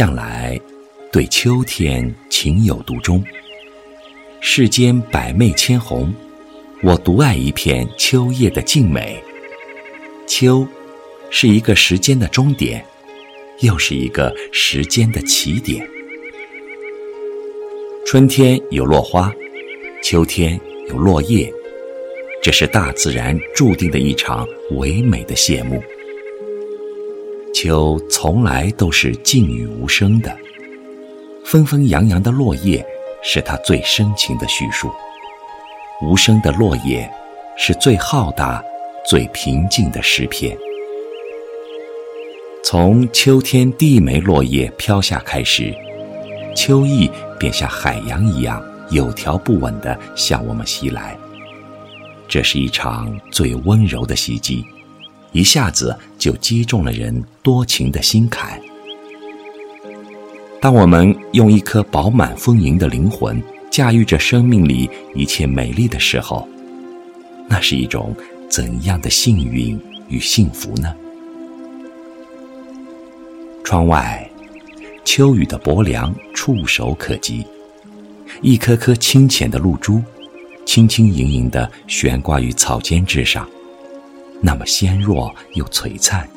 向来对秋天情有独钟。世间百媚千红，我独爱一片秋叶的静美。秋，是一个时间的终点，又是一个时间的起点。春天有落花，秋天有落叶，这是大自然注定的一场唯美的谢幕。秋从来都是静语无声的，纷纷扬扬的落叶是它最深情的叙述。无声的落叶是最浩大、最平静的诗篇。从秋天第一枚落叶飘下开始，秋意便像海洋一样有条不紊地向我们袭来。这是一场最温柔的袭击。一下子就击中了人多情的心坎。当我们用一颗饱满丰盈的灵魂驾驭着生命里一切美丽的时候，那是一种怎样的幸运与幸福呢？窗外，秋雨的薄凉触手可及，一颗颗清浅的露珠，轻轻盈盈地悬挂于草尖之上。那么纤弱又璀璨，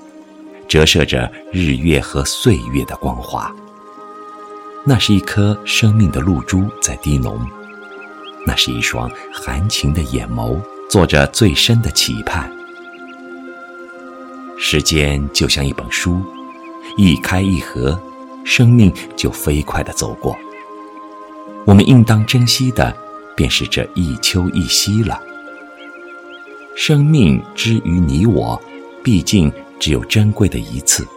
折射着日月和岁月的光华。那是一颗生命的露珠在滴浓，那是一双含情的眼眸做着最深的期盼。时间就像一本书，一开一合，生命就飞快地走过。我们应当珍惜的，便是这一秋一夕了。生命之于你我，毕竟只有珍贵的一次。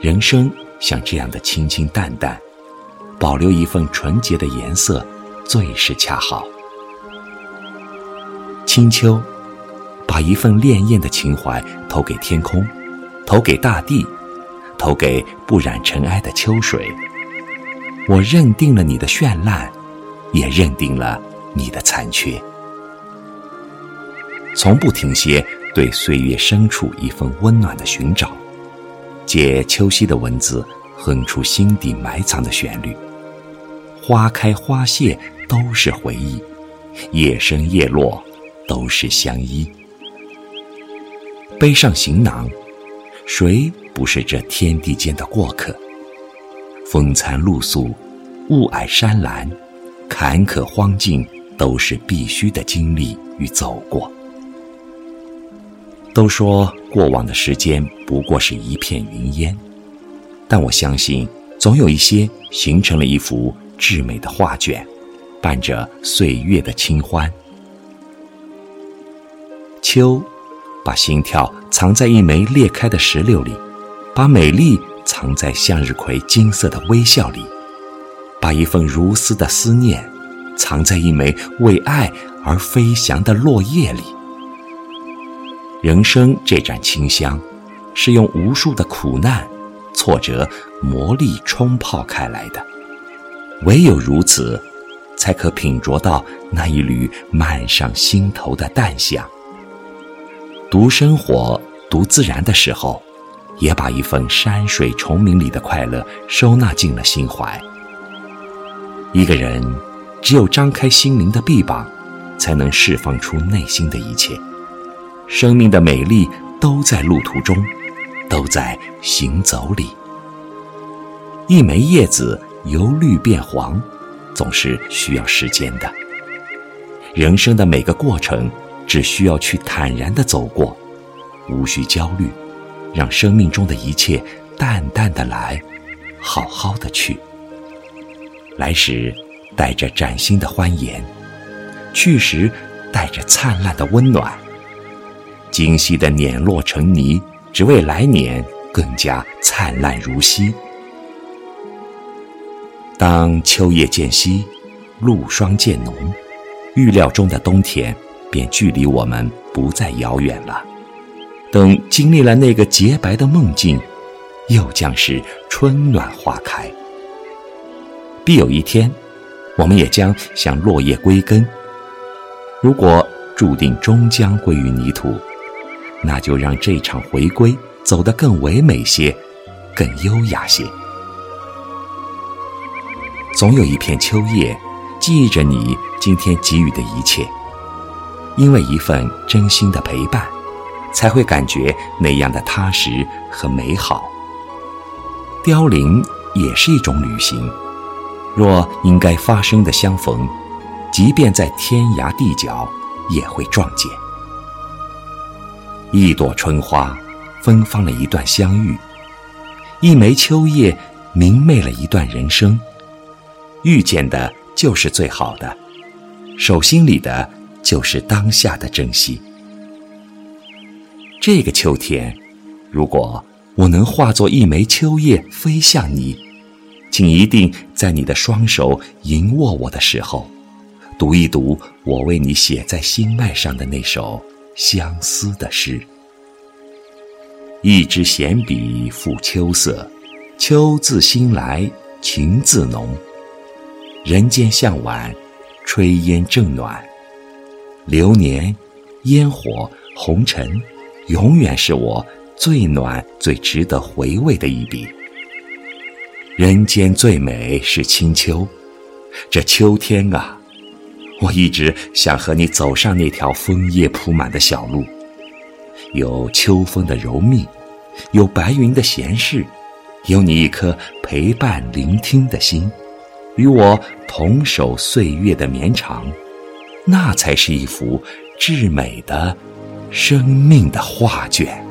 人生像这样的清清淡淡，保留一份纯洁的颜色，最是恰好。清秋，把一份潋滟的情怀投给天空，投给大地，投给不染尘埃的秋水。我认定了你的绚烂，也认定了你的残缺。从不停歇，对岁月深处一份温暖的寻找，借秋夕的文字哼出心底埋藏的旋律。花开花谢都是回忆，叶升叶落都是相依。背上行囊，谁不是这天地间的过客？风餐露宿，雾霭山岚，坎坷荒径都是必须的经历与走过。都说过往的时间不过是一片云烟，但我相信，总有一些形成了一幅至美的画卷，伴着岁月的清欢。秋，把心跳藏在一枚裂开的石榴里，把美丽藏在向日葵金色的微笑里，把一份如丝的思念藏在一枚为爱而飞翔的落叶里。人生这盏清香，是用无数的苦难、挫折磨砺冲泡开来的。唯有如此，才可品酌到那一缕漫上心头的淡香。读生活、读自然的时候，也把一份山水虫鸣里的快乐收纳进了心怀。一个人，只有张开心灵的臂膀，才能释放出内心的一切。生命的美丽都在路途中，都在行走里。一枚叶子由绿变黄，总是需要时间的。人生的每个过程，只需要去坦然的走过，无需焦虑，让生命中的一切淡淡的来，好好的去。来时带着崭新的欢颜，去时带着灿烂的温暖。精细的碾落成泥，只为来年更加灿烂如昔。当秋叶渐稀，露霜渐浓，预料中的冬天便距离我们不再遥远了。等经历了那个洁白的梦境，又将是春暖花开。必有一天，我们也将向落叶归根。如果注定终将归于泥土。那就让这场回归走得更唯美些，更优雅些。总有一片秋叶，记忆着你今天给予的一切。因为一份真心的陪伴，才会感觉那样的踏实和美好。凋零也是一种旅行，若应该发生的相逢，即便在天涯地角，也会撞见。一朵春花，芬芳了一段相遇；一枚秋叶，明媚了一段人生。遇见的就是最好的，手心里的就是当下的珍惜。这个秋天，如果我能化作一枚秋叶飞向你，请一定在你的双手迎握我的时候，读一读我为你写在心脉上的那首相思的诗。一支闲笔赋秋色，秋自新来情自浓。人间向晚，炊烟正暖。流年、烟火、红尘，永远是我最暖、最值得回味的一笔。人间最美是清秋，这秋天啊，我一直想和你走上那条枫叶铺满的小路。有秋风的柔密，有白云的闲适，有你一颗陪伴聆听的心，与我同守岁月的绵长，那才是一幅至美的生命的画卷。